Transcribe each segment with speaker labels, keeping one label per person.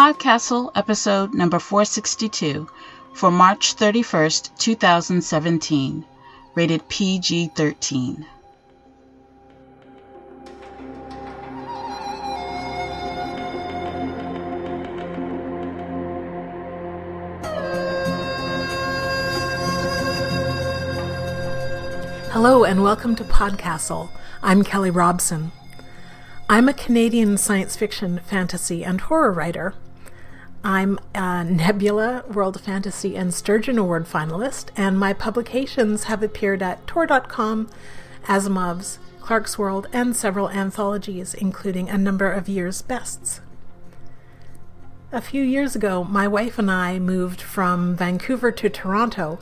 Speaker 1: Podcastle episode number 462 for March 31st, 2017, rated PG 13.
Speaker 2: Hello and welcome to Podcastle. I'm Kelly Robson. I'm a Canadian science fiction, fantasy, and horror writer. I'm a Nebula, World Fantasy, and Sturgeon Award finalist, and my publications have appeared at Tor.com, Asimov's, Clarkesworld, and several anthologies, including a number of year's bests. A few years ago, my wife and I moved from Vancouver to Toronto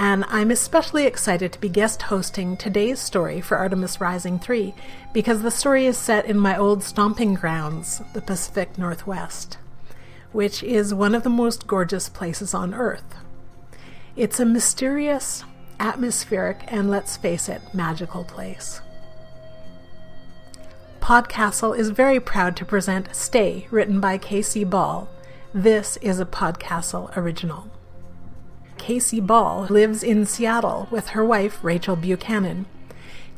Speaker 2: and I'm especially excited to be guest hosting today's story for Artemis Rising 3 because the story is set in my old stomping grounds, the Pacific Northwest, which is one of the most gorgeous places on Earth. It's a mysterious, atmospheric, and let's face it, magical place. Podcastle is very proud to present Stay, written by K.C. Ball. This is a Podcastle original. K.C. Ball lives in Seattle with her wife, Rachel Buchanan.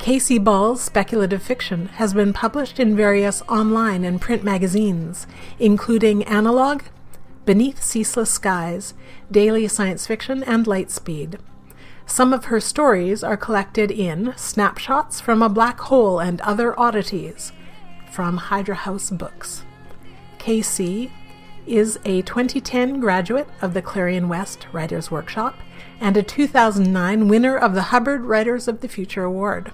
Speaker 2: K.C. Ball's speculative fiction has been published in various online and print magazines, including Analog, Beneath Ceaseless Skies, Daily Science Fiction, and Lightspeed. Some of her stories are collected in Snapshots from a Black Hole and Other Oddities from Hydra House Books. K.C. is a 2010 graduate of the Clarion West Writers Workshop and a 2009 winner of the Hubbard Writers of the Future Award.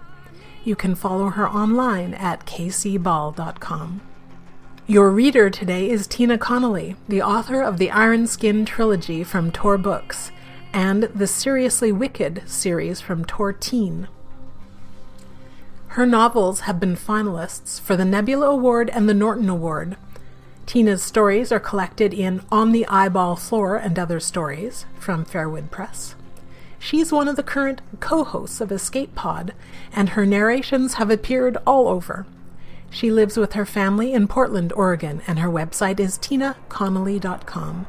Speaker 2: You can follow her online at kcball.com. Your reader today is Tina Connolly, the author of the Iron Skin trilogy from Tor Books and the Seriously Wicked series from Tor Teen. Her novels have been finalists for the Nebula Award and the Norton Award, Tina's stories are collected in On the Eyeball Floor and Other Stories from Fairwood Press. She's one of the current co hosts of Escape Pod, and her narrations have appeared all over. She lives with her family in Portland, Oregon, and her website is tinaconnolly.com.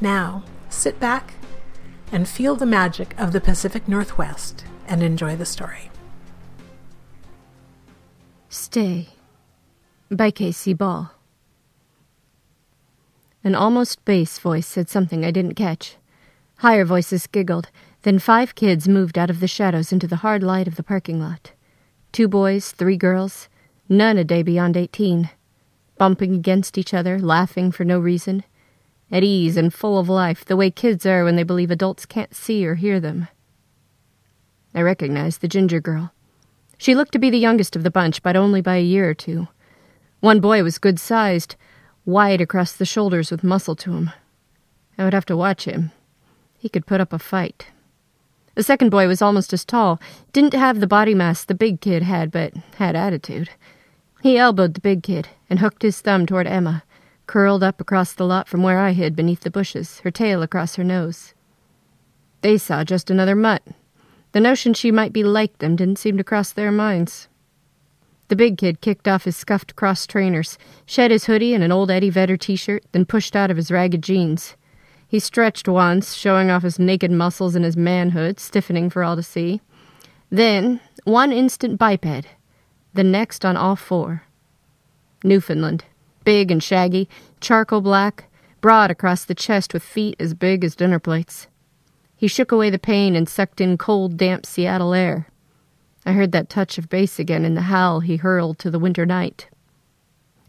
Speaker 2: Now, sit back and feel the magic of the Pacific Northwest and enjoy the story.
Speaker 3: Stay by K.C. Ball. An almost bass voice said something I didn't catch. Higher voices giggled. Then five kids moved out of the shadows into the hard light of the parking lot. Two boys, three girls, none a day beyond eighteen. Bumping against each other, laughing for no reason. At ease and full of life, the way kids are when they believe adults can't see or hear them. I recognized the ginger girl. She looked to be the youngest of the bunch, but only by a year or two. One boy was good sized, wide across the shoulders with muscle to him. I would have to watch him. He could put up a fight. The second boy was almost as tall, didn't have the body mass the big kid had, but had attitude. He elbowed the big kid and hooked his thumb toward Emma, curled up across the lot from where I hid beneath the bushes, her tail across her nose. They saw just another mutt. The notion she might be like them didn't seem to cross their minds. The big kid kicked off his scuffed cross trainers, shed his hoodie and an old Eddie Vedder t shirt, then pushed out of his ragged jeans. He stretched once, showing off his naked muscles and his manhood, stiffening for all to see. Then, one instant biped, the next on all four. Newfoundland, big and shaggy, charcoal black, broad across the chest with feet as big as dinner plates. He shook away the pain and sucked in cold, damp Seattle air. I heard that touch of bass again in the howl he hurled to the winter night.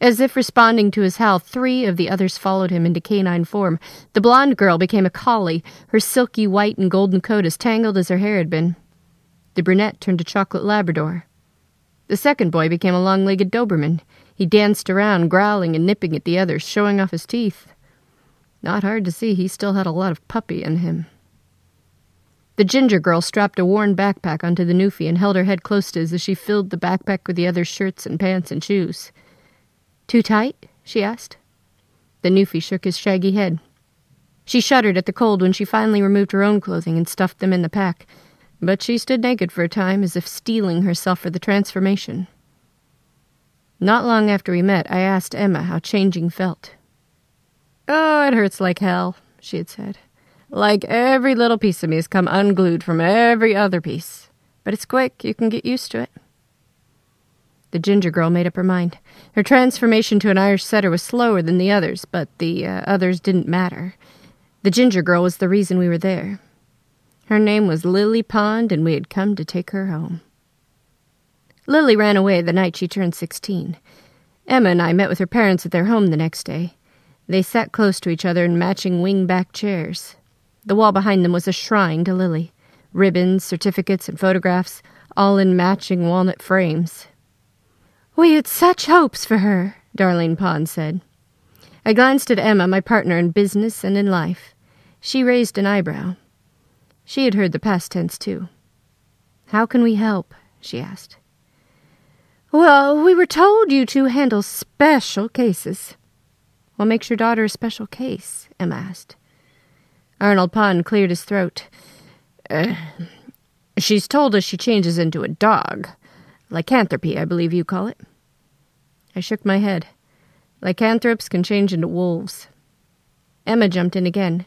Speaker 3: As if responding to his howl, three of the others followed him into canine form. The blonde girl became a collie, her silky white and golden coat as tangled as her hair had been. The brunette turned to chocolate Labrador. The second boy became a long legged Doberman. He danced around, growling and nipping at the others, showing off his teeth. Not hard to see he still had a lot of puppy in him. The ginger girl strapped a worn backpack onto the Newfie and held her head close to his as she filled the backpack with the other's shirts and pants and shoes. Too tight? she asked. The Newfie shook his shaggy head. She shuddered at the cold when she finally removed her own clothing and stuffed them in the pack, but she stood naked for a time as if steeling herself for the transformation. Not long after we met, I asked Emma how changing felt. Oh, it hurts like hell, she had said. Like every little piece of me has come unglued from every other piece. But it's quick, you can get used to it. The ginger girl made up her mind. Her transformation to an Irish setter was slower than the others, but the uh, others didn't matter. The ginger girl was the reason we were there. Her name was Lily Pond, and we had come to take her home. Lily ran away the night she turned sixteen. Emma and I met with her parents at their home the next day. They sat close to each other in matching wing-back chairs. The wall behind them was a shrine to Lily. Ribbons, certificates, and photographs, all in matching walnut frames. We had such hopes for her, Darlene Pond said. I glanced at Emma, my partner in business and in life. She raised an eyebrow. She had heard the past tense, too. How can we help? she asked. Well, we were told you two handle special cases. What makes your daughter a special case? Emma asked. Arnold Pond cleared his throat. Uh, she's told us she changes into a dog. Lycanthropy, I believe you call it. I shook my head. Lycanthropes can change into wolves. Emma jumped in again.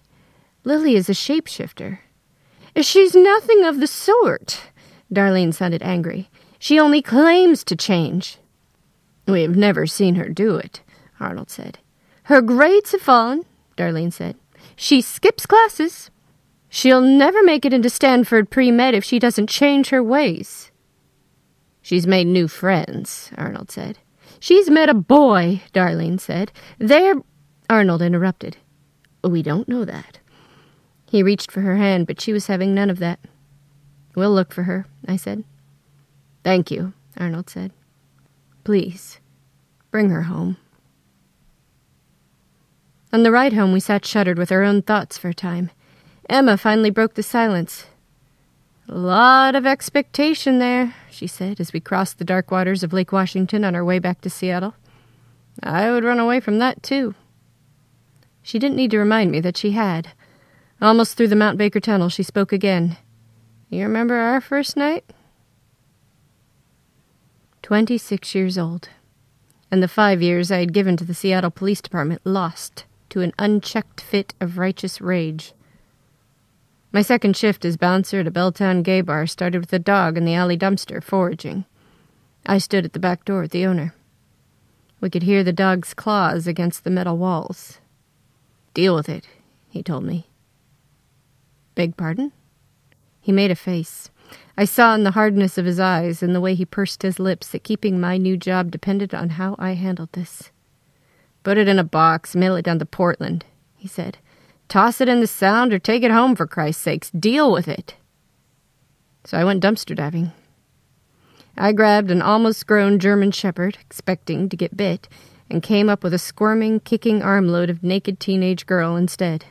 Speaker 3: Lily is a shapeshifter. She's nothing of the sort. Darlene sounded angry. She only claims to change. We have never seen her do it, Arnold said. Her grades have fallen, Darlene said. She skips classes. She'll never make it into Stanford pre-med if she doesn't change her ways. She's made new friends, Arnold said. She's met a boy, Darlene said. They're... Arnold interrupted. We don't know that. He reached for her hand, but she was having none of that. We'll look for her, I said. Thank you, Arnold said. Please, bring her home. On the ride home, we sat shuttered with our own thoughts for a time. Emma finally broke the silence. A lot of expectation there, she said as we crossed the dark waters of Lake Washington on our way back to Seattle. I would run away from that, too. She didn't need to remind me that she had. Almost through the Mount Baker tunnel, she spoke again. You remember our first night? 26 years old, and the five years I had given to the Seattle Police Department lost to an unchecked fit of righteous rage. My second shift as bouncer at a Belltown gay bar started with a dog in the alley dumpster foraging. I stood at the back door with the owner. We could hear the dog's claws against the metal walls. Deal with it, he told me. Beg pardon? He made a face. I saw in the hardness of his eyes and the way he pursed his lips that keeping my new job depended on how I handled this. Put it in a box, mail it down to Portland, he said. Toss it in the sound or take it home for Christ's sakes. Deal with it. So I went dumpster diving. I grabbed an almost grown German shepherd, expecting to get bit, and came up with a squirming, kicking armload of naked teenage girl instead.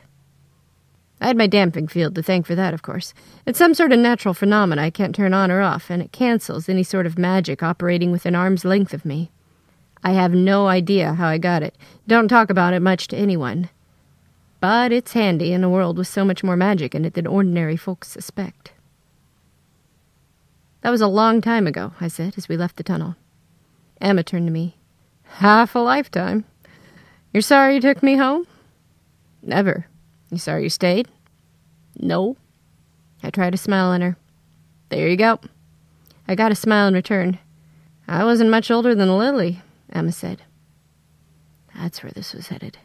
Speaker 3: I had my damping field to thank for that, of course. It's some sort of natural phenomena I can't turn on or off, and it cancels any sort of magic operating within arm's length of me. I have no idea how I got it. Don't talk about it much to anyone. But it's handy in a world with so much more magic in it than ordinary folks suspect. That was a long time ago, I said as we left the tunnel. Emma turned to me. Half a lifetime. You're sorry you took me home? Never. You sorry you stayed? No. I tried to smile on her. There you go. I got a smile in return. I wasn't much older than Lily, Emma said. That's where this was headed.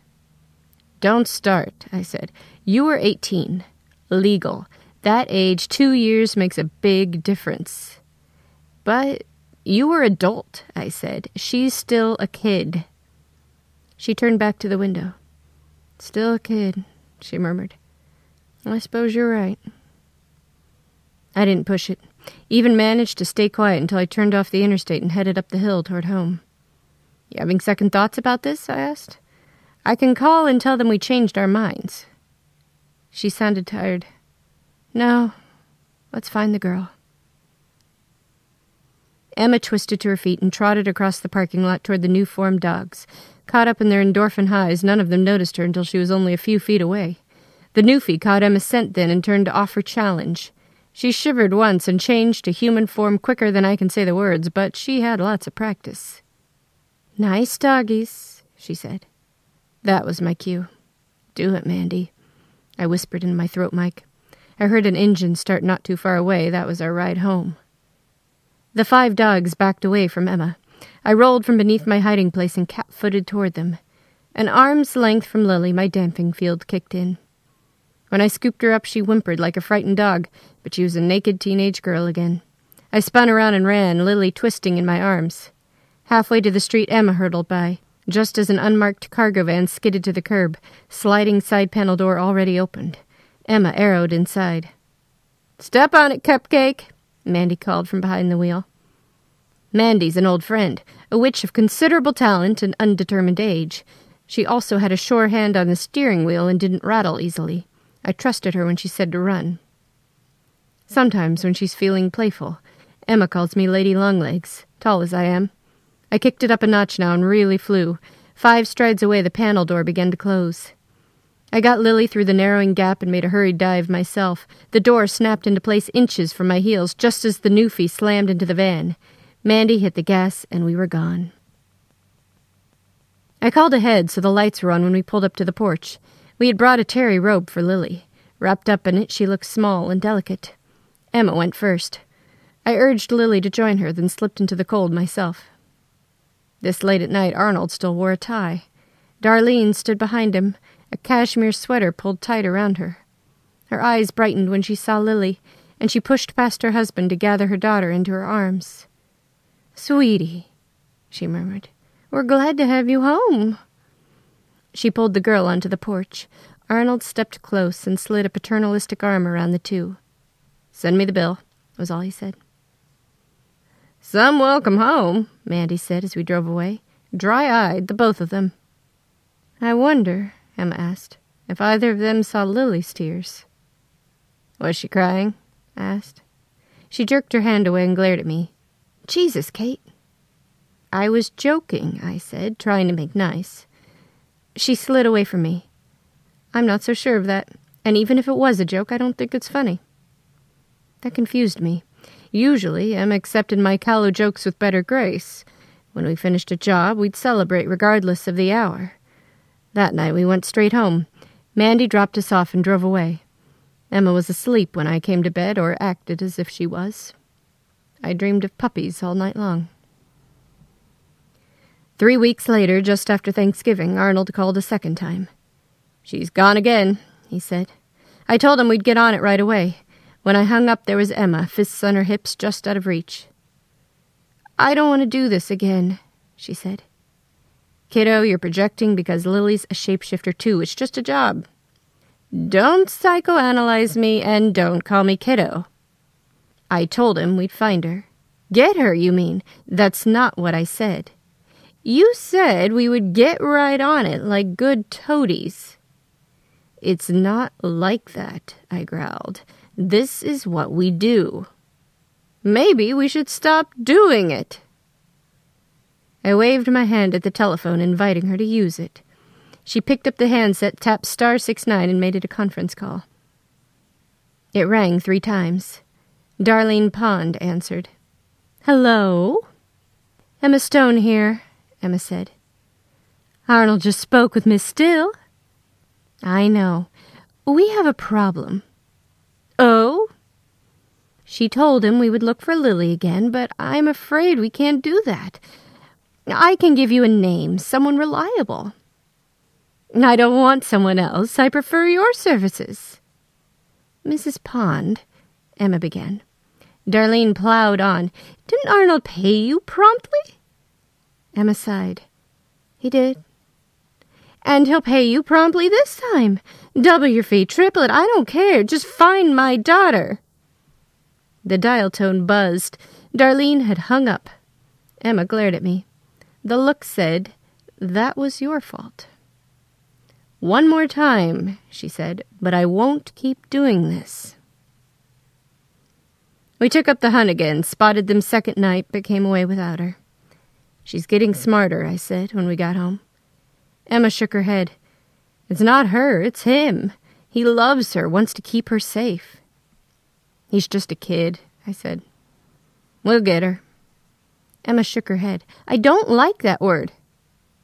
Speaker 3: Don't start, I said. You were 18. Legal. That age, two years makes a big difference. But you were adult, I said. She's still a kid. She turned back to the window. Still a kid, she murmured. I suppose you're right. I didn't push it, even managed to stay quiet until I turned off the interstate and headed up the hill toward home. You having second thoughts about this? I asked. I can call and tell them we changed our minds. She sounded tired. No, let's find the girl. Emma twisted to her feet and trotted across the parking lot toward the new formed dogs. Caught up in their endorphin highs, none of them noticed her until she was only a few feet away. The newfie caught Emma's scent then and turned to offer challenge. She shivered once and changed to human form quicker than I can say the words, but she had lots of practice. Nice doggies, she said. That was my cue. Do it, Mandy, I whispered in my throat mic. I heard an engine start not too far away. That was our ride home. The five dogs backed away from Emma. I rolled from beneath my hiding place and cat footed toward them. An arm's length from Lily, my damping field kicked in. When I scooped her up, she whimpered like a frightened dog, but she was a naked teenage girl again. I spun around and ran, Lily twisting in my arms. Halfway to the street, Emma hurtled by, just as an unmarked cargo van skidded to the curb, sliding side panel door already opened. Emma arrowed inside. Step on it, cupcake, Mandy called from behind the wheel. Mandy's an old friend, a witch of considerable talent and undetermined age. She also had a sure hand on the steering wheel and didn't rattle easily. I trusted her when she said to run. Sometimes, when she's feeling playful, Emma calls me Lady Longlegs, tall as I am. I kicked it up a notch now and really flew. Five strides away, the panel door began to close. I got Lily through the narrowing gap and made a hurried dive myself. The door snapped into place inches from my heels just as the newfie slammed into the van. Mandy hit the gas, and we were gone. I called ahead so the lights were on when we pulled up to the porch. We had brought a terry robe for Lily. Wrapped up in it, she looked small and delicate. Emma went first. I urged Lily to join her, then slipped into the cold myself. This late at night, Arnold still wore a tie. Darlene stood behind him, a cashmere sweater pulled tight around her. Her eyes brightened when she saw Lily, and she pushed past her husband to gather her daughter into her arms. Sweetie, she murmured. We're glad to have you home. She pulled the girl onto the porch. Arnold stepped close and slid a paternalistic arm around the two. Send me the bill, was all he said. Some welcome home, Mandy said as we drove away. Dry eyed, the both of them. I wonder, Emma asked, if either of them saw Lily's tears. Was she crying? I asked. She jerked her hand away and glared at me. Jesus, Kate, I was joking, I said, trying to make nice. She slid away from me. I'm not so sure of that, and even if it was a joke, I don't think it's funny. That confused me. Usually, Em accepted my callow jokes with better grace. When we finished a job, we'd celebrate regardless of the hour. That night we went straight home. Mandy dropped us off and drove away. Emma was asleep when I came to bed, or acted as if she was. I dreamed of puppies all night long. Three weeks later, just after Thanksgiving, Arnold called a second time. She's gone again, he said. I told him we'd get on it right away. When I hung up, there was Emma, fists on her hips, just out of reach. I don't want to do this again, she said. Kiddo, you're projecting because Lily's a shapeshifter too. It's just a job. Don't psychoanalyze me and don't call me kiddo. I told him we'd find her. Get her, you mean? That's not what I said. You said we would get right on it like good toadies. It's not like that, I growled. This is what we do. Maybe we should stop doing it. I waved my hand at the telephone, inviting her to use it. She picked up the handset, tapped star six nine, and made it a conference call. It rang three times. Darlene Pond answered. Hello? Emma Stone here. Emma said. Arnold just spoke with Miss Still. I know. We have a problem. She told him we would look for Lily again, but I'm afraid we can't do that. I can give you a name, someone reliable. I don't want someone else. I prefer your services. Mrs. Pond, Emma began. Darlene plowed on. Didn't Arnold pay you promptly? Emma sighed. He did. And he'll pay you promptly this time. Double your fee, triple it, I don't care. Just find my daughter. The dial tone buzzed. Darlene had hung up. Emma glared at me. The look said, That was your fault. One more time, she said, but I won't keep doing this. We took up the hunt again, spotted them second night, but came away without her. She's getting smarter, I said when we got home. Emma shook her head. It's not her, it's him. He loves her, wants to keep her safe. He's just a kid, I said. We'll get her. Emma shook her head. I don't like that word.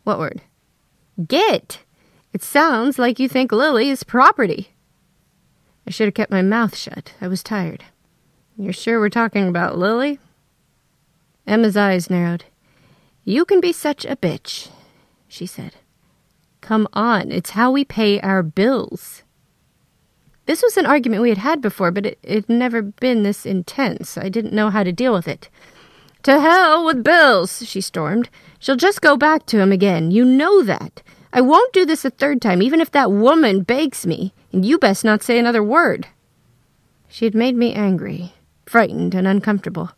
Speaker 3: What word? Get. It sounds like you think Lily is property. I should have kept my mouth shut. I was tired. You're sure we're talking about Lily? Emma's eyes narrowed. You can be such a bitch, she said. Come on, it's how we pay our bills. This was an argument we had had before, but it had never been this intense. I didn't know how to deal with it. To hell with bills, she stormed. She'll just go back to him again. You know that. I won't do this a third time, even if that woman begs me, and you best not say another word. She had made me angry, frightened, and uncomfortable,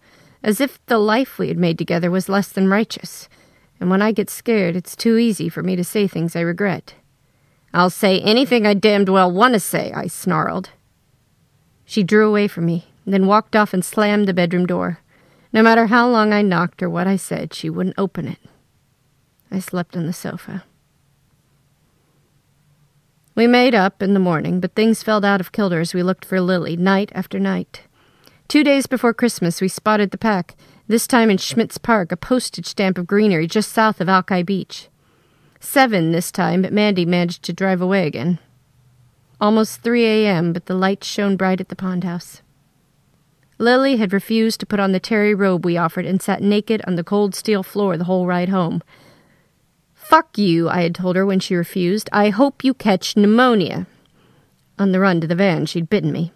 Speaker 3: as if the life we had made together was less than righteous. And when I get scared, it's too easy for me to say things I regret. I'll say anything I damned well want to say, I snarled. She drew away from me, then walked off and slammed the bedroom door. No matter how long I knocked or what I said, she wouldn't open it. I slept on the sofa. We made up in the morning, but things fell out of kilter as we looked for Lily night after night. Two days before Christmas, we spotted the pack, this time in Schmitz Park, a postage stamp of greenery just south of Alki Beach. Seven this time, but Mandy managed to drive away again. Almost 3 a.m., but the lights shone bright at the pond house. Lily had refused to put on the terry robe we offered and sat naked on the cold steel floor the whole ride home, Fuck you, I had told her when she refused. I hope you catch pneumonia. On the run to the van, she'd bitten me.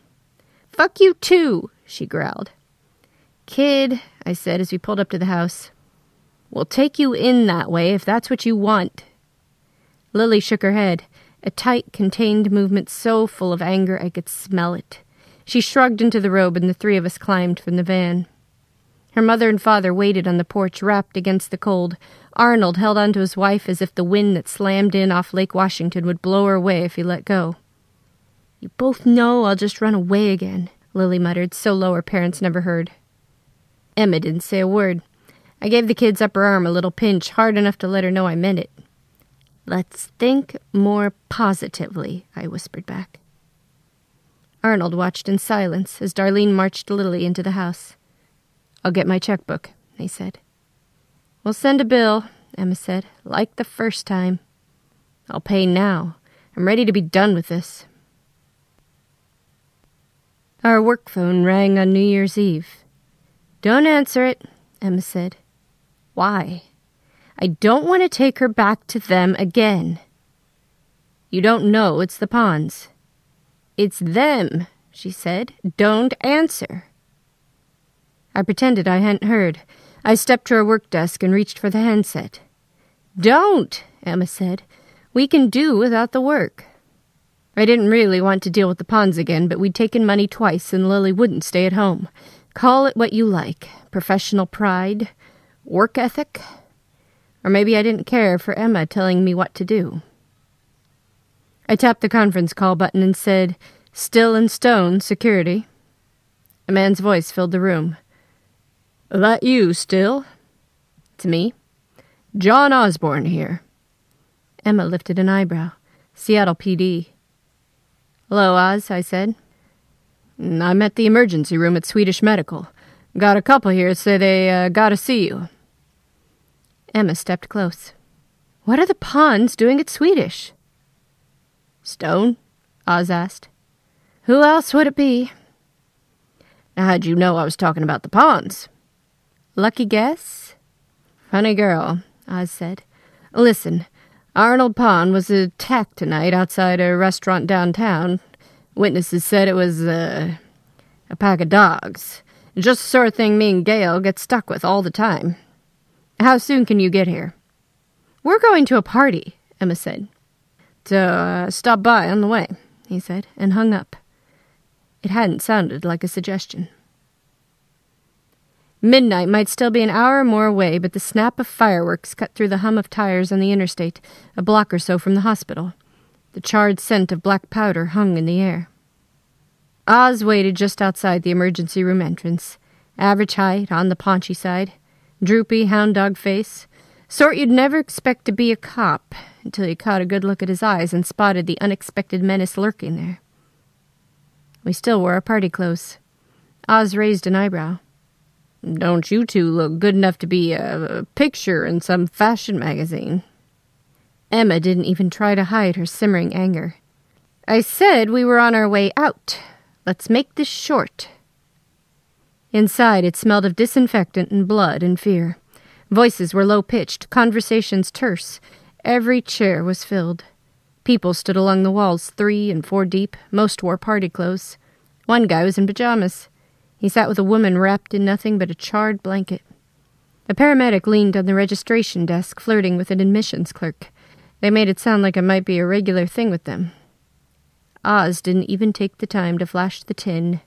Speaker 3: Fuck you too, she growled. Kid, I said as we pulled up to the house. We'll take you in that way if that's what you want. Lily shook her head, a tight, contained movement so full of anger I could smell it. She shrugged into the robe, and the three of us climbed from the van. Her mother and father waited on the porch, wrapped against the cold. Arnold held on to his wife as if the wind that slammed in off Lake Washington would blow her away if he let go. You both know I'll just run away again, Lily muttered, so low her parents never heard. Emma didn't say a word. I gave the kid's upper arm a little pinch, hard enough to let her know I meant it. Let's think more positively, I whispered back. Arnold watched in silence as Darlene marched Lily into the house. I'll get my checkbook, he said. We'll send a bill, Emma said, like the first time. I'll pay now. I'm ready to be done with this. Our work phone rang on New Year's Eve. Don't answer it, Emma said. Why? I don't want to take her back to them again. You don't know it's the Ponds. It's them, she said. Don't answer. I pretended I hadn't heard. I stepped to her work desk and reached for the handset. Don't, Emma said. We can do without the work. I didn't really want to deal with the Ponds again, but we'd taken money twice and Lily wouldn't stay at home. Call it what you like professional pride, work ethic, or maybe I didn't care for Emma telling me what to do. I tapped the conference call button and said, Still and Stone, security. A man's voice filled the room. That you, still? To me. John Osborne here. Emma lifted an eyebrow. Seattle PD. Hello, Oz, I said. I'm at the emergency room at Swedish Medical. Got a couple here say they uh, gotta see you. Emma stepped close. What are the Ponds doing at Swedish? Stone? Oz asked. Who else would it be? How'd you know I was talking about the Ponds? Lucky guess? Funny girl, Oz said. Listen, Arnold Pond was attacked tonight outside a restaurant downtown. Witnesses said it was, uh, a pack of dogs. Just the sort of thing me and Gail get stuck with all the time. How soon can you get here? We're going to a party, Emma said. To uh, stop by on the way, he said, and hung up. It hadn't sounded like a suggestion. Midnight might still be an hour or more away, but the snap of fireworks cut through the hum of tires on the interstate, a block or so from the hospital. The charred scent of black powder hung in the air. Oz waited just outside the emergency room entrance. Average height, on the paunchy side, droopy hound dog face, sort you'd never expect to be a cop until you caught a good look at his eyes and spotted the unexpected menace lurking there. We still wore our party clothes. Oz raised an eyebrow. Don't you two look good enough to be a, a picture in some fashion magazine? Emma didn't even try to hide her simmering anger. I said we were on our way out. Let's make this short. Inside, it smelled of disinfectant and blood and fear. Voices were low pitched, conversations terse. Every chair was filled. People stood along the walls, three and four deep. Most wore party clothes. One guy was in pajamas. He sat with a woman wrapped in nothing but a charred blanket. A paramedic leaned on the registration desk, flirting with an admissions clerk. They made it sound like it might be a regular thing with them. Oz didn't even take the time to flash the tin.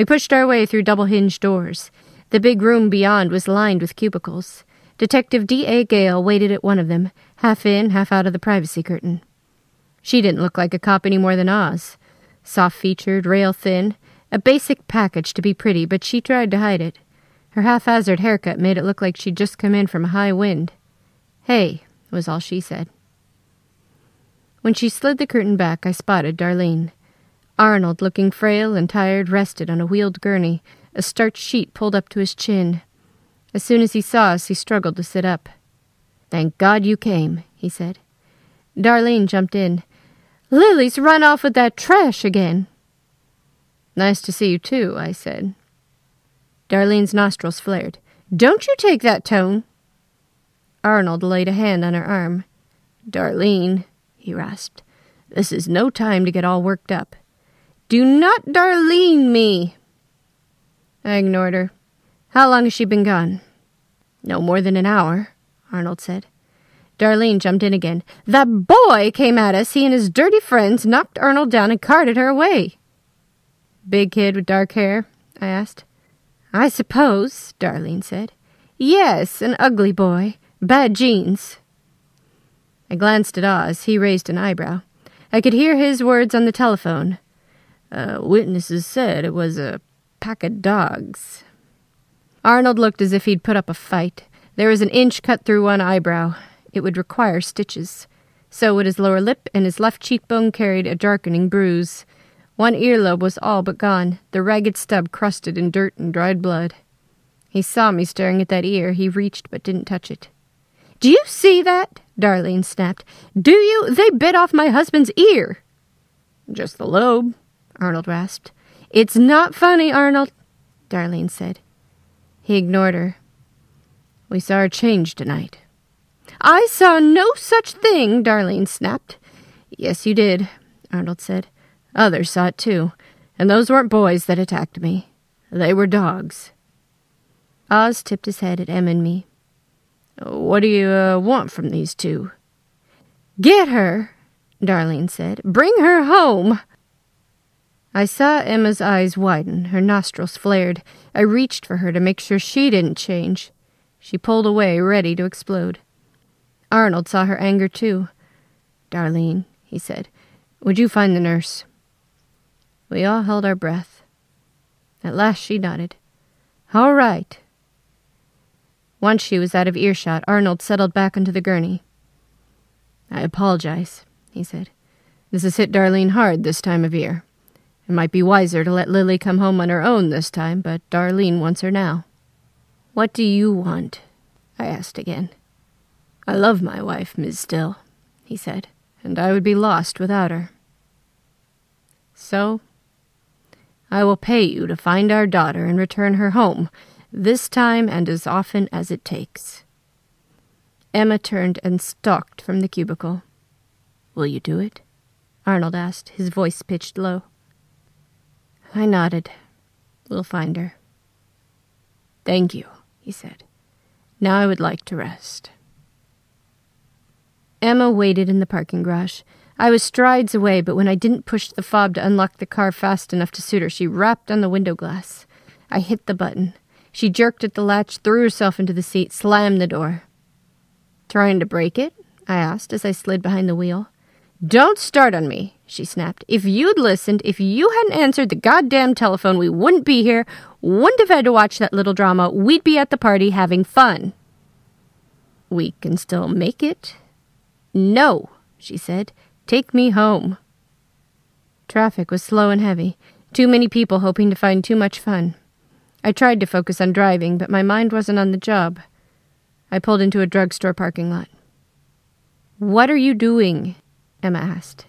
Speaker 3: We pushed our way through double hinged doors. The big room beyond was lined with cubicles. Detective D.A. Gale waited at one of them, half in, half out of the privacy curtain. She didn't look like a cop any more than Oz. Soft featured, rail thin, a basic package to be pretty, but she tried to hide it. Her haphazard haircut made it look like she'd just come in from a high wind. Hey, was all she said. When she slid the curtain back, I spotted Darlene. Arnold, looking frail and tired, rested on a wheeled gurney, a starched sheet pulled up to his chin. As soon as he saw us, he struggled to sit up. Thank God you came, he said. Darlene jumped in. Lily's run off with that trash again. Nice to see you, too, I said. Darlene's nostrils flared. Don't you take that tone. Arnold laid a hand on her arm. Darlene, he rasped, this is no time to get all worked up. Do not Darlene me. I ignored her. How long has she been gone? No more than an hour, Arnold said. Darlene jumped in again. That boy came at us. He and his dirty friends knocked Arnold down and carted her away. Big kid with dark hair? I asked. I suppose, Darlene said. Yes, an ugly boy. Bad genes. I glanced at Oz. He raised an eyebrow. I could hear his words on the telephone. Uh, witnesses said it was a pack of dogs. Arnold looked as if he'd put up a fight. There was an inch cut through one eyebrow. It would require stitches. So would his lower lip, and his left cheekbone carried a darkening bruise. One earlobe was all but gone, the ragged stub crusted in dirt and dried blood. He saw me staring at that ear. He reached but didn't touch it. Do you see that? Darlene snapped. Do you? They bit off my husband's ear. Just the lobe, Arnold rasped. It's not funny, Arnold, Darlene said. He ignored her. We saw her change tonight. I saw no such thing, Darlene snapped. Yes, you did, Arnold said. Others saw it too, and those weren't boys that attacked me. They were dogs. Oz tipped his head at Em and me. What do you uh, want from these two? Get her, Darlene said. Bring her home. I saw Emma's eyes widen, her nostrils flared. I reached for her to make sure she didn't change. She pulled away, ready to explode. Arnold saw her anger too. Darlene, he said, would you find the nurse? We all held our breath. At last she nodded. All right. Once she was out of earshot, Arnold settled back onto the gurney. I apologize, he said. This has hit Darlene hard this time of year. It might be wiser to let Lily come home on her own this time, but Darlene wants her now. What do you want? I asked again. I love my wife, Miss Still, he said, and I would be lost without her. So, I will pay you to find our daughter and return her home, this time and as often as it takes. Emma turned and stalked from the cubicle. Will you do it? Arnold asked, his voice pitched low. I nodded. We'll find her. Thank you, he said. Now I would like to rest. Emma waited in the parking garage. I was strides away, but when I didn't push the fob to unlock the car fast enough to suit her, she rapped on the window glass. I hit the button. She jerked at the latch, threw herself into the seat, slammed the door. Trying to break it? I asked as I slid behind the wheel. Don't start on me, she snapped. If you'd listened, if you hadn't answered the goddamn telephone, we wouldn't be here, wouldn't have had to watch that little drama. We'd be at the party having fun. We can still make it, no, she said. Take me home. Traffic was slow and heavy. Too many people hoping to find too much fun. I tried to focus on driving, but my mind wasn't on the job. I pulled into a drugstore parking lot. What are you doing? Emma asked.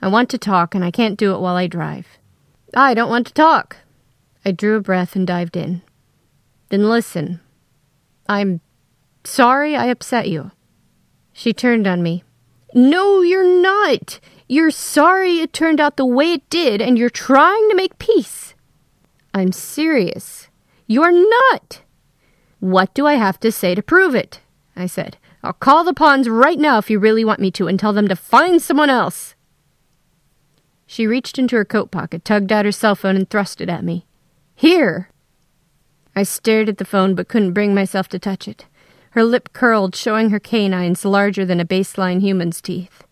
Speaker 3: I want to talk, and I can't do it while I drive. I don't want to talk. I drew a breath and dived in. Then listen. I'm sorry I upset you. She turned on me. No, you're not. You're sorry it turned out the way it did, and you're trying to make peace. I'm serious. You're not. What do I have to say to prove it? I said. I'll call the Ponds right now if you really want me to and tell them to find someone else. She reached into her coat pocket, tugged out her cell phone, and thrust it at me. Here! I stared at the phone but couldn't bring myself to touch it. Her lip curled, showing her canines larger than a baseline human's teeth.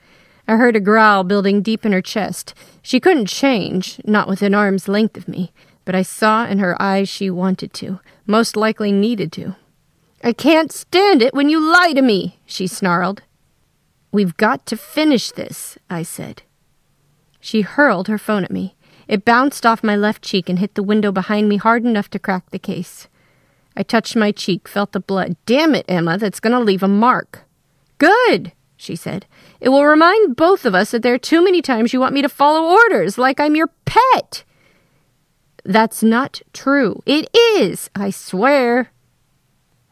Speaker 3: I heard a growl building deep in her chest. She couldn't change, not within arm's length of me, but I saw in her eyes she wanted to, most likely needed to. I can't stand it when you lie to me, she snarled. We've got to finish this, I said. She hurled her phone at me. It bounced off my left cheek and hit the window behind me hard enough to crack the case. I touched my cheek, felt the blood. Damn it, Emma, that's going to leave a mark. Good, she said. It will remind both of us that there are too many times you want me to follow orders, like I'm your pet. That's not true. It is, I swear.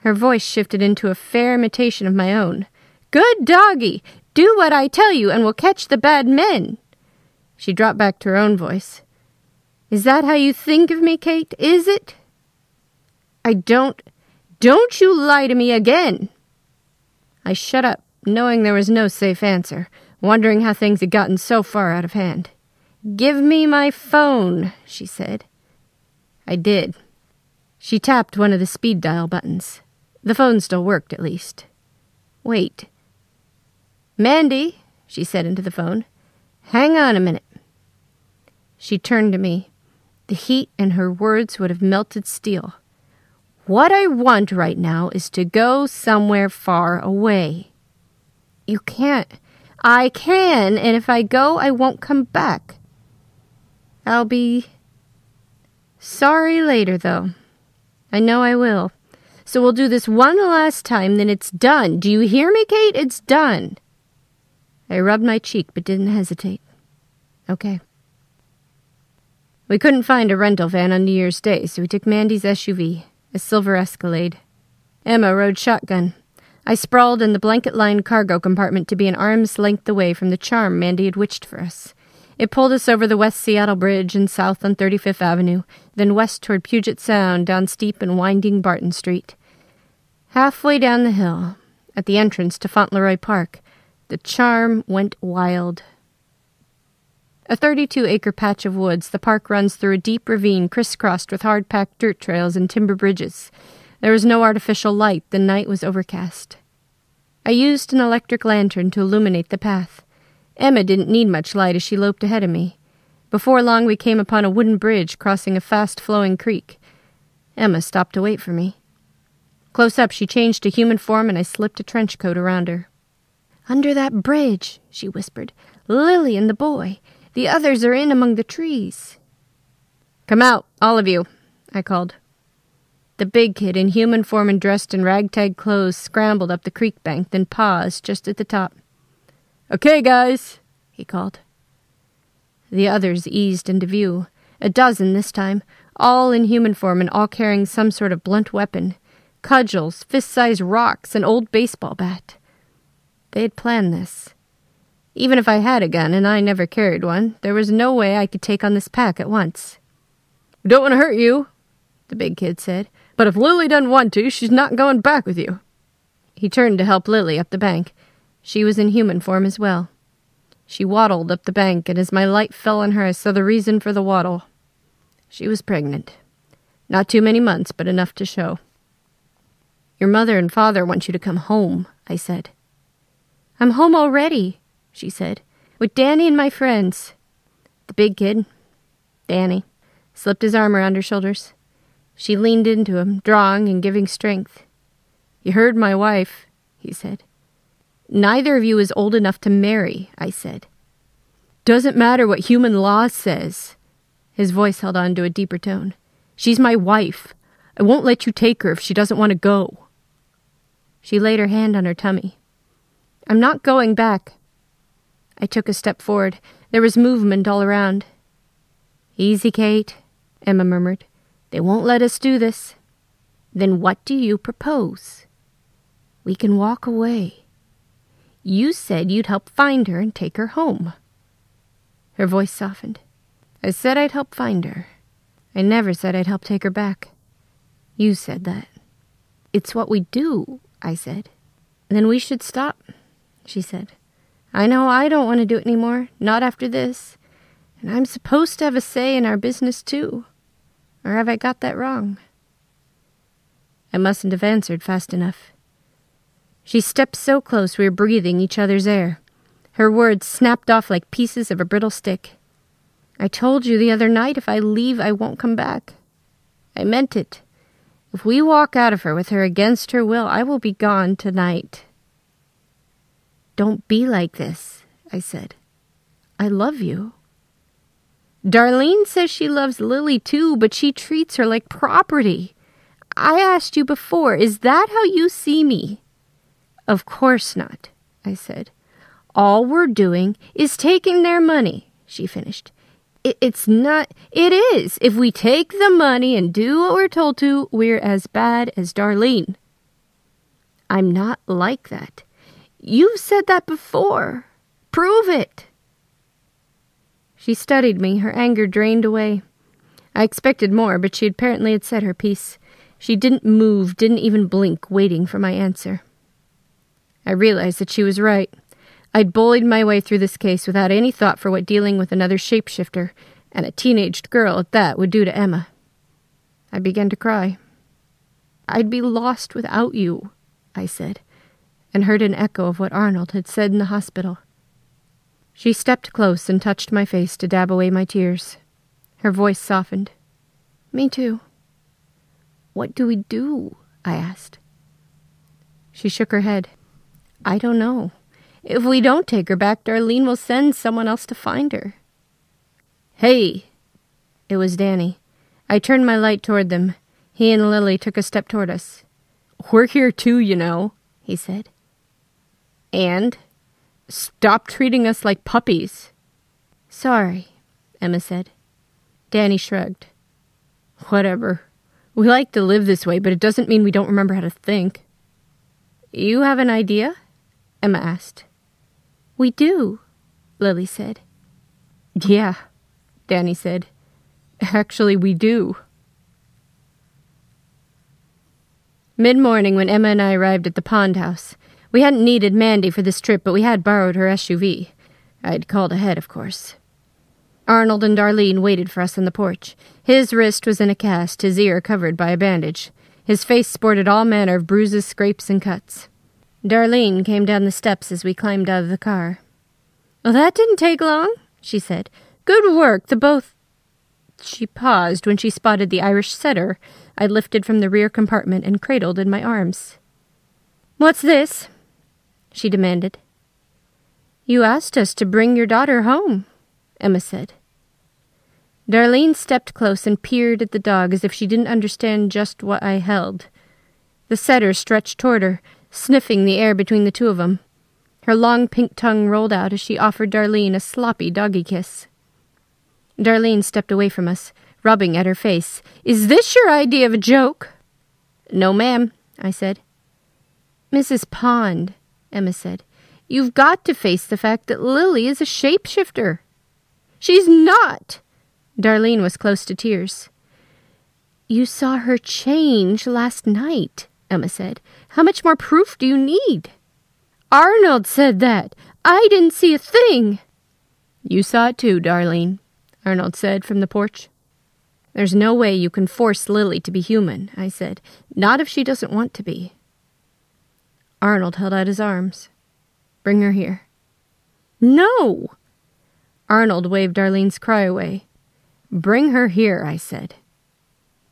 Speaker 3: Her voice shifted into a fair imitation of my own. Good doggy! Do what I tell you, and we'll catch the bad men. She dropped back to her own voice. Is that how you think of me, Kate? Is it? I don't. Don't you lie to me again! I shut up, knowing there was no safe answer, wondering how things had gotten so far out of hand. Give me my phone, she said. I did. She tapped one of the speed dial buttons. The phone still worked, at least. Wait. Mandy, she said into the phone. Hang on a minute. She turned to me. The heat in her words would have melted steel. What I want right now is to go somewhere far away. You can't. I can, and if I go, I won't come back. I'll be sorry later, though. I know I will. So we'll do this one last time, then it's done. Do you hear me, Kate? It's done. I rubbed my cheek but didn't hesitate. Okay. We couldn't find a rental van on New Year's Day, so we took Mandy's SUV, a silver Escalade. Emma rode shotgun. I sprawled in the blanket lined cargo compartment to be an arm's length away from the charm Mandy had witched for us. It pulled us over the West Seattle Bridge and south on 35th Avenue, then west toward Puget Sound down steep and winding Barton Street. Halfway down the hill, at the entrance to Fauntleroy Park, the charm went wild. A 32 acre patch of woods, the park runs through a deep ravine crisscrossed with hard packed dirt trails and timber bridges. There was no artificial light, the night was overcast. I used an electric lantern to illuminate the path. Emma didn't need much light as she loped ahead of me. Before long, we came upon a wooden bridge crossing a fast flowing creek. Emma stopped to wait for me. Close up, she changed to human form, and I slipped a trench coat around her. Under that bridge, she whispered. Lily and the boy. The others are in among the trees. Come out, all of you, I called. The big kid, in human form and dressed in ragtag clothes, scrambled up the creek bank, then paused just at the top. Okay, guys, he called. The others eased into view, a dozen this time, all in human form and all carrying some sort of blunt weapon cudgels, fist sized rocks, an old baseball bat. They had planned this. Even if I had a gun, and I never carried one, there was no way I could take on this pack at once. We don't want to hurt you, the big kid said, but if Lily doesn't want to, she's not going back with you. He turned to help Lily up the bank. She was in human form as well. She waddled up the bank, and as my light fell on her, I saw the reason for the waddle. She was pregnant. Not too many months, but enough to show. Your mother and father want you to come home, I said. I'm home already, she said, with Danny and my friends. The big kid, Danny, slipped his arm around her shoulders. She leaned into him, drawing and giving strength. You heard my wife, he said. Neither of you is old enough to marry, I said. Doesn't matter what human law says. His voice held on to a deeper tone. She's my wife. I won't let you take her if she doesn't want to go. She laid her hand on her tummy. I'm not going back. I took a step forward. There was movement all around. Easy, Kate, Emma murmured. They won't let us do this. Then what do you propose? We can walk away. You said you'd help find her and take her home. Her voice softened. I said I'd help find her. I never said I'd help take her back. You said that. It's what we do, I said. Then we should stop, she said. I know I don't want to do it any more, not after this. And I'm supposed to have a say in our business, too. Or have I got that wrong? I mustn't have answered fast enough. She stepped so close we were breathing each other's air. Her words snapped off like pieces of a brittle stick. I told you the other night if I leave, I won't come back. I meant it. If we walk out of her with her against her will, I will be gone tonight. Don't be like this, I said. I love you. Darlene says she loves Lily too, but she treats her like property. I asked you before, is that how you see me? Of course not, I said. All we're doing is taking their money, she finished. It's not. It is. If we take the money and do what we're told to, we're as bad as Darlene. I'm not like that. You've said that before. Prove it. She studied me, her anger drained away. I expected more, but she apparently had said her piece. She didn't move, didn't even blink, waiting for my answer. I realized that she was right. I'd bullied my way through this case without any thought for what dealing with another shapeshifter, and a teenaged girl at that, would do to Emma. I began to cry. I'd be lost without you, I said, and heard an echo of what Arnold had said in the hospital. She stepped close and touched my face to dab away my tears. Her voice softened. Me too. What do we do? I asked. She shook her head. I don't know. If we don't take her back, Darlene will send someone else to find her. Hey! It was Danny. I turned my light toward them. He and Lily took a step toward us. We're here too, you know, he said. And? Stop treating us like puppies. Sorry, Emma said. Danny shrugged. Whatever. We like to live this way, but it doesn't mean we don't remember how to think. You have an idea? Emma asked. We do, Lily said. Yeah, Danny said. Actually, we do. Mid morning, when Emma and I arrived at the pond house, we hadn't needed Mandy for this trip, but we had borrowed her SUV. I'd called ahead, of course. Arnold and Darlene waited for us on the porch. His wrist was in a cast, his ear covered by a bandage. His face sported all manner of bruises, scrapes, and cuts. Darlene came down the steps as we climbed out of the car. Well, that didn't take long, she said. Good work, the both. She paused when she spotted the Irish setter I lifted from the rear compartment and cradled in my arms. What's this? she demanded. You asked us to bring your daughter home, Emma said. Darlene stepped close and peered at the dog as if she didn't understand just what I held. The setter stretched toward her, sniffing the air between the two of them. Her long pink tongue rolled out as she offered Darlene a sloppy doggy kiss. Darlene stepped away from us, rubbing at her face. Is this your idea of a joke? No, ma'am, I said. Mrs. Pond, Emma said, you've got to face the fact that Lily is a shapeshifter. She's not! Darlene was close to tears. You saw her change last night, Emma said. How much more proof do you need? Arnold said that. I didn't see a thing. You saw it too, Darlene, Arnold said from the porch. There's no way you can force Lily to be human, I said. Not if she doesn't want to be. Arnold held out his arms. Bring her here. No! Arnold waved Darlene's cry away. Bring her here, I said.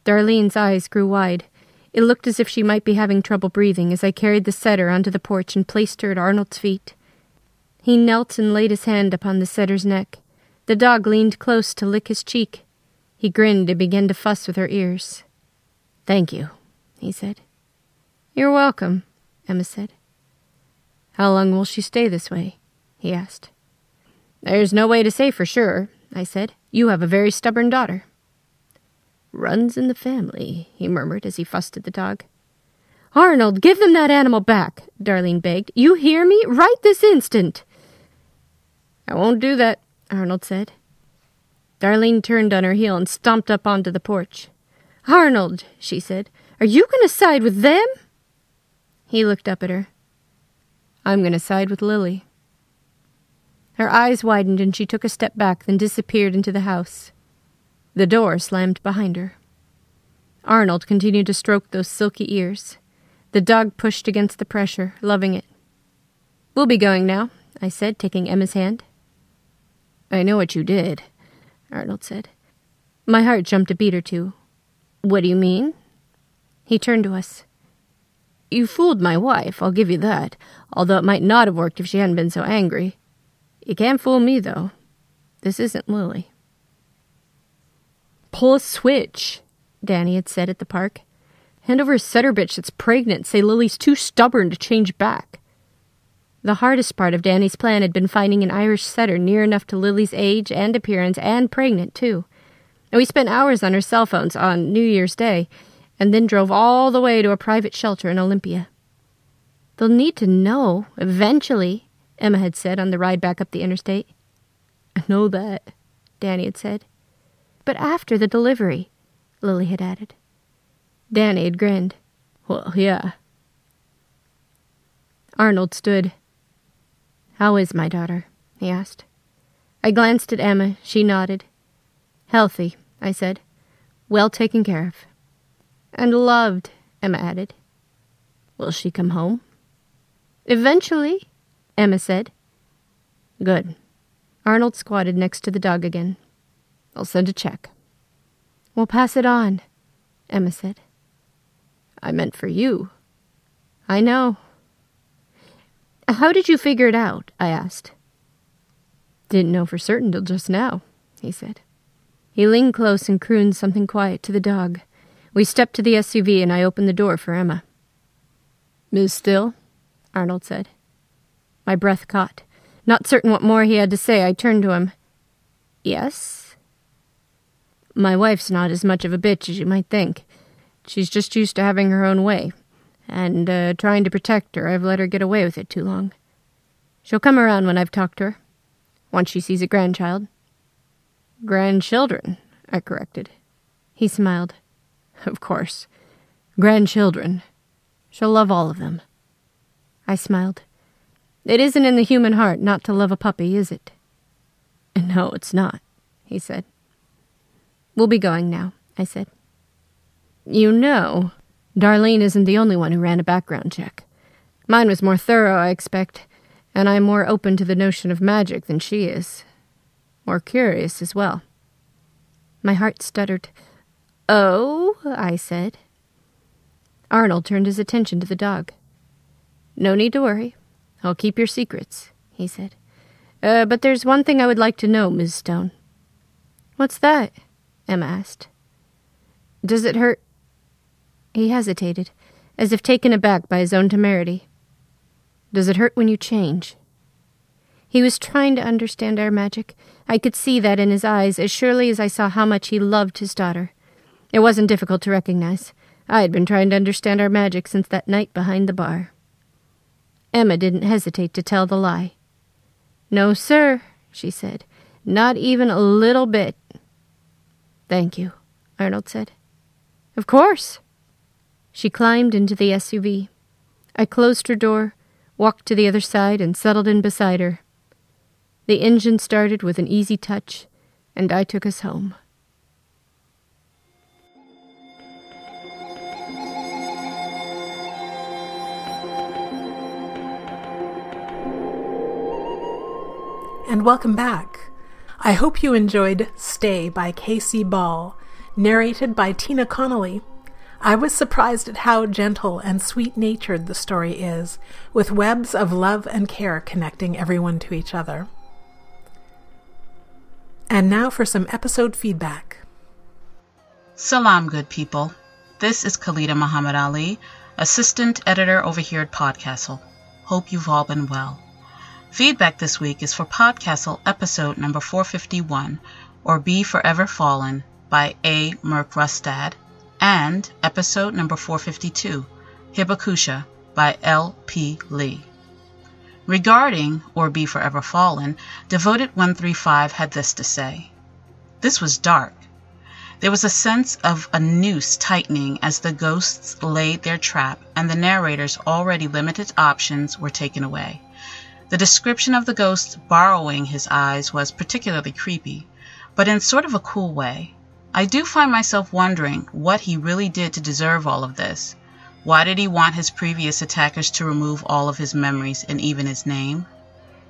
Speaker 3: Darlene's eyes grew wide. It looked as if she might be having trouble breathing as I carried the setter onto the porch and placed her at Arnold's feet. He knelt and laid his hand upon the setter's neck. The dog leaned close to lick his cheek. He grinned and began to fuss with her ears. Thank you, he said. You're welcome, Emma said. How long will she stay this way? he asked. There's no way to say for sure, I said. You have a very stubborn daughter. Runs in the family, he murmured as he fussed at the dog. Arnold, give them that animal back, Darlene begged. You hear me? Right this instant. I won't do that, Arnold said. Darlene turned on her heel and stomped up onto the porch. Arnold, she said, are you going to side with them? He looked up at her. I'm going to side with Lily. Her eyes widened and she took a step back, then disappeared into the house. The door slammed behind her. Arnold continued to stroke those silky ears. The dog pushed against the pressure, loving it. We'll be going now, I said, taking Emma's hand. I know what you did, Arnold said. My heart jumped a beat or two. What do you mean? He turned to us. You fooled my wife, I'll give you that, although it might not have worked if she hadn't been so angry. You can't fool me, though. This isn't Lily. Pull a switch, Danny had said at the park. Hand over a setter bitch that's pregnant. Say Lily's too stubborn to change back. The hardest part of Danny's plan had been finding an Irish setter near enough to Lily's age and appearance and pregnant, too. And we spent hours on her cell phones on New Year's Day and then drove all the way to a private shelter in Olympia. They'll need to know, eventually, Emma had said on the ride back up the interstate. I know that, Danny had said. But after the delivery, Lily had added. Danny had grinned. Well, yeah. Arnold stood. How is my daughter? he asked. I glanced at Emma. She nodded. Healthy, I said. Well taken care of. And loved, Emma added. Will she come home? Eventually, Emma said. Good. Arnold squatted next to the dog again. I'll send a check. We'll pass it on, Emma said. I meant for you. I know. How did you figure it out? I asked. Didn't know for certain till just now, he said. He leaned close and crooned something quiet to the dog. We stepped to the SUV and I opened the door for Emma. Ms. Still? Arnold said. My breath caught. Not certain what more he had to say, I turned to him. Yes? My wife's not as much of a bitch as you might think. She's just used to having her own way, and uh, trying to protect her, I've let her get away with it too long. She'll come around when I've talked to her, once she sees a grandchild. Grandchildren, I corrected. He smiled. Of course. Grandchildren. She'll love all of them. I smiled. It isn't in the human heart not to love a puppy, is it? No, it's not, he said. We'll be going now, I said. You know, Darlene isn't the only one who ran a background check. Mine was more thorough, I expect, and I'm more open to the notion of magic than she is. More curious as well. My heart stuttered. Oh, I said. Arnold turned his attention to the dog. No need to worry. I'll keep your secrets, he said. Uh, but there's one thing I would like to know, Miss Stone. What's that? Emma asked. Does it hurt? He hesitated, as if taken aback by his own temerity. Does it hurt when you change? He was trying to understand our magic. I could see that in his eyes as surely as I saw how much he loved his daughter. It wasn't difficult to recognize. I had been trying to understand our magic since that night behind the bar. Emma didn't hesitate to tell the lie. No, sir, she said. Not even a little bit. Thank you, Arnold said. Of course. She climbed into the SUV. I closed her door, walked to the other side, and settled in beside her. The engine started with an easy touch, and I took us home.
Speaker 2: And welcome back. I hope you enjoyed Stay by K.C. Ball, narrated by Tina Connolly. I was surprised at how gentle and sweet natured the story is, with webs of love and care connecting everyone to each other. And now for some episode feedback.
Speaker 1: Salam, good people. This is Khaalidah Muhammad-Ali, assistant editor over here at Podcastle Hope you've all been well. Feedback this week is for Podcastle episode number 451, or Be Forever Fallen by A. Merc Rustad, and episode number 452, Hibakusha by L. P. Lee. Regarding Or Be Forever Fallen, Devoted 135 had this to say This was dark. There was a sense of a noose tightening as the ghosts laid their trap and the narrator's already limited options were taken away. The description of the ghost borrowing his eyes was particularly creepy, but in sort of a cool way. I do find myself wondering what he really did to deserve all of this. Why did he want his previous attackers to remove all of his memories and even his name?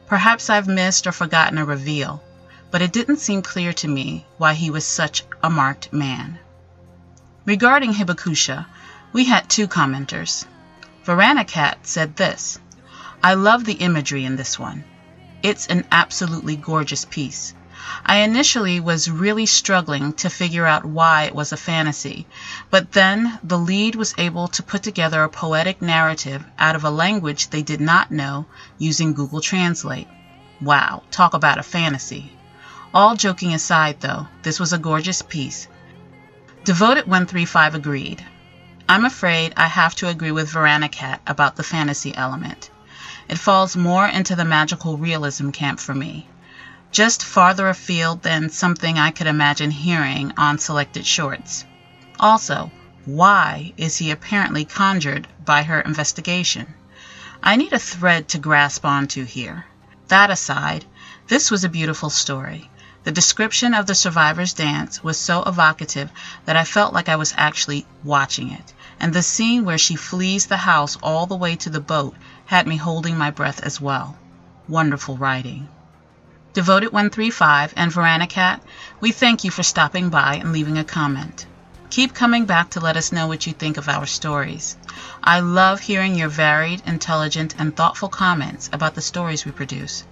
Speaker 1: Perhaps I've missed or forgotten a reveal, but it didn't seem clear to me why he was such a marked man. Regarding Hibakusha, we had two commenters. Veranicat said this I love the imagery in this one. It's an absolutely gorgeous piece. I initially was really struggling to figure out why it was a fantasy, but then the lead was able to put together a poetic narrative out of a language they did not know using Google Translate. Wow, talk about a fantasy. All joking aside, though, this was a gorgeous piece. Devoted 135 agreed. I'm afraid I have to agree with Veranicat about the fantasy element. It falls more into the magical realism camp for me just farther afield than something I could imagine hearing on selected shorts. Also, why is he apparently conjured by her investigation? I need a thread to grasp onto here. That aside, this was a beautiful story. The description of the survivor's dance was so evocative that I felt like I was actually watching it, and the scene where she flees the house all the way to the boat had me holding my breath as well. Wonderful writing. Devoted 135 and Veranicat, we thank you for stopping by and leaving a comment. Keep coming back to let us know what you think of our stories. I love hearing your varied, intelligent, and thoughtful comments about the stories we produce.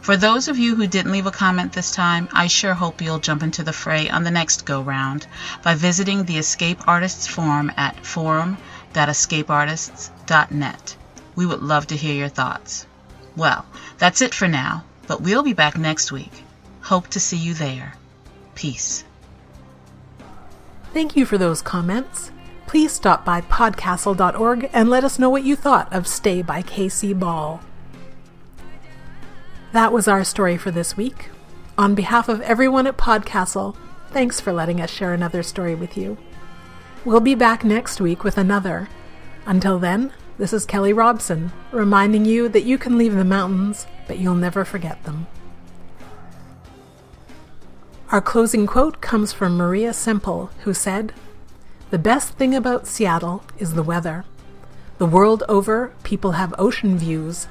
Speaker 1: For those of you who didn't leave a comment this time, I sure hope you'll jump into the fray on the next go round by visiting the Escape Artists Forum at forum.escapeartists.net. We would love to hear your thoughts. Well, that's it for now. But we'll be back next week. Hope to see you there. Peace.
Speaker 2: Thank you for those comments. Please stop by podcastle.org and let us know what you thought of Stay by K.C. Ball. That was our story for this week. On behalf of everyone at Podcastle, thanks for letting us share another story with you. We'll be back next week with another. Until then, this is Kelly Robson, reminding you that you can leave the mountains, but you'll never forget them. Our closing quote comes from Maria Semple, who said, The best thing about Seattle is the weather. The world over, people have ocean views,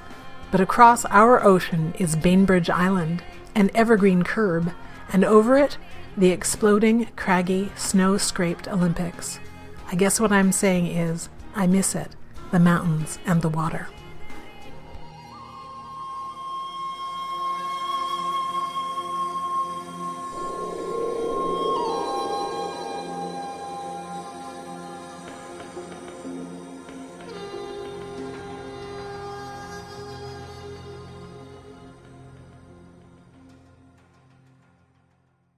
Speaker 2: but across our ocean is Bainbridge Island, an evergreen curb, and over it, the exploding, craggy, snow scraped Olympics. I guess what I'm saying is, I miss it the mountains, and the water.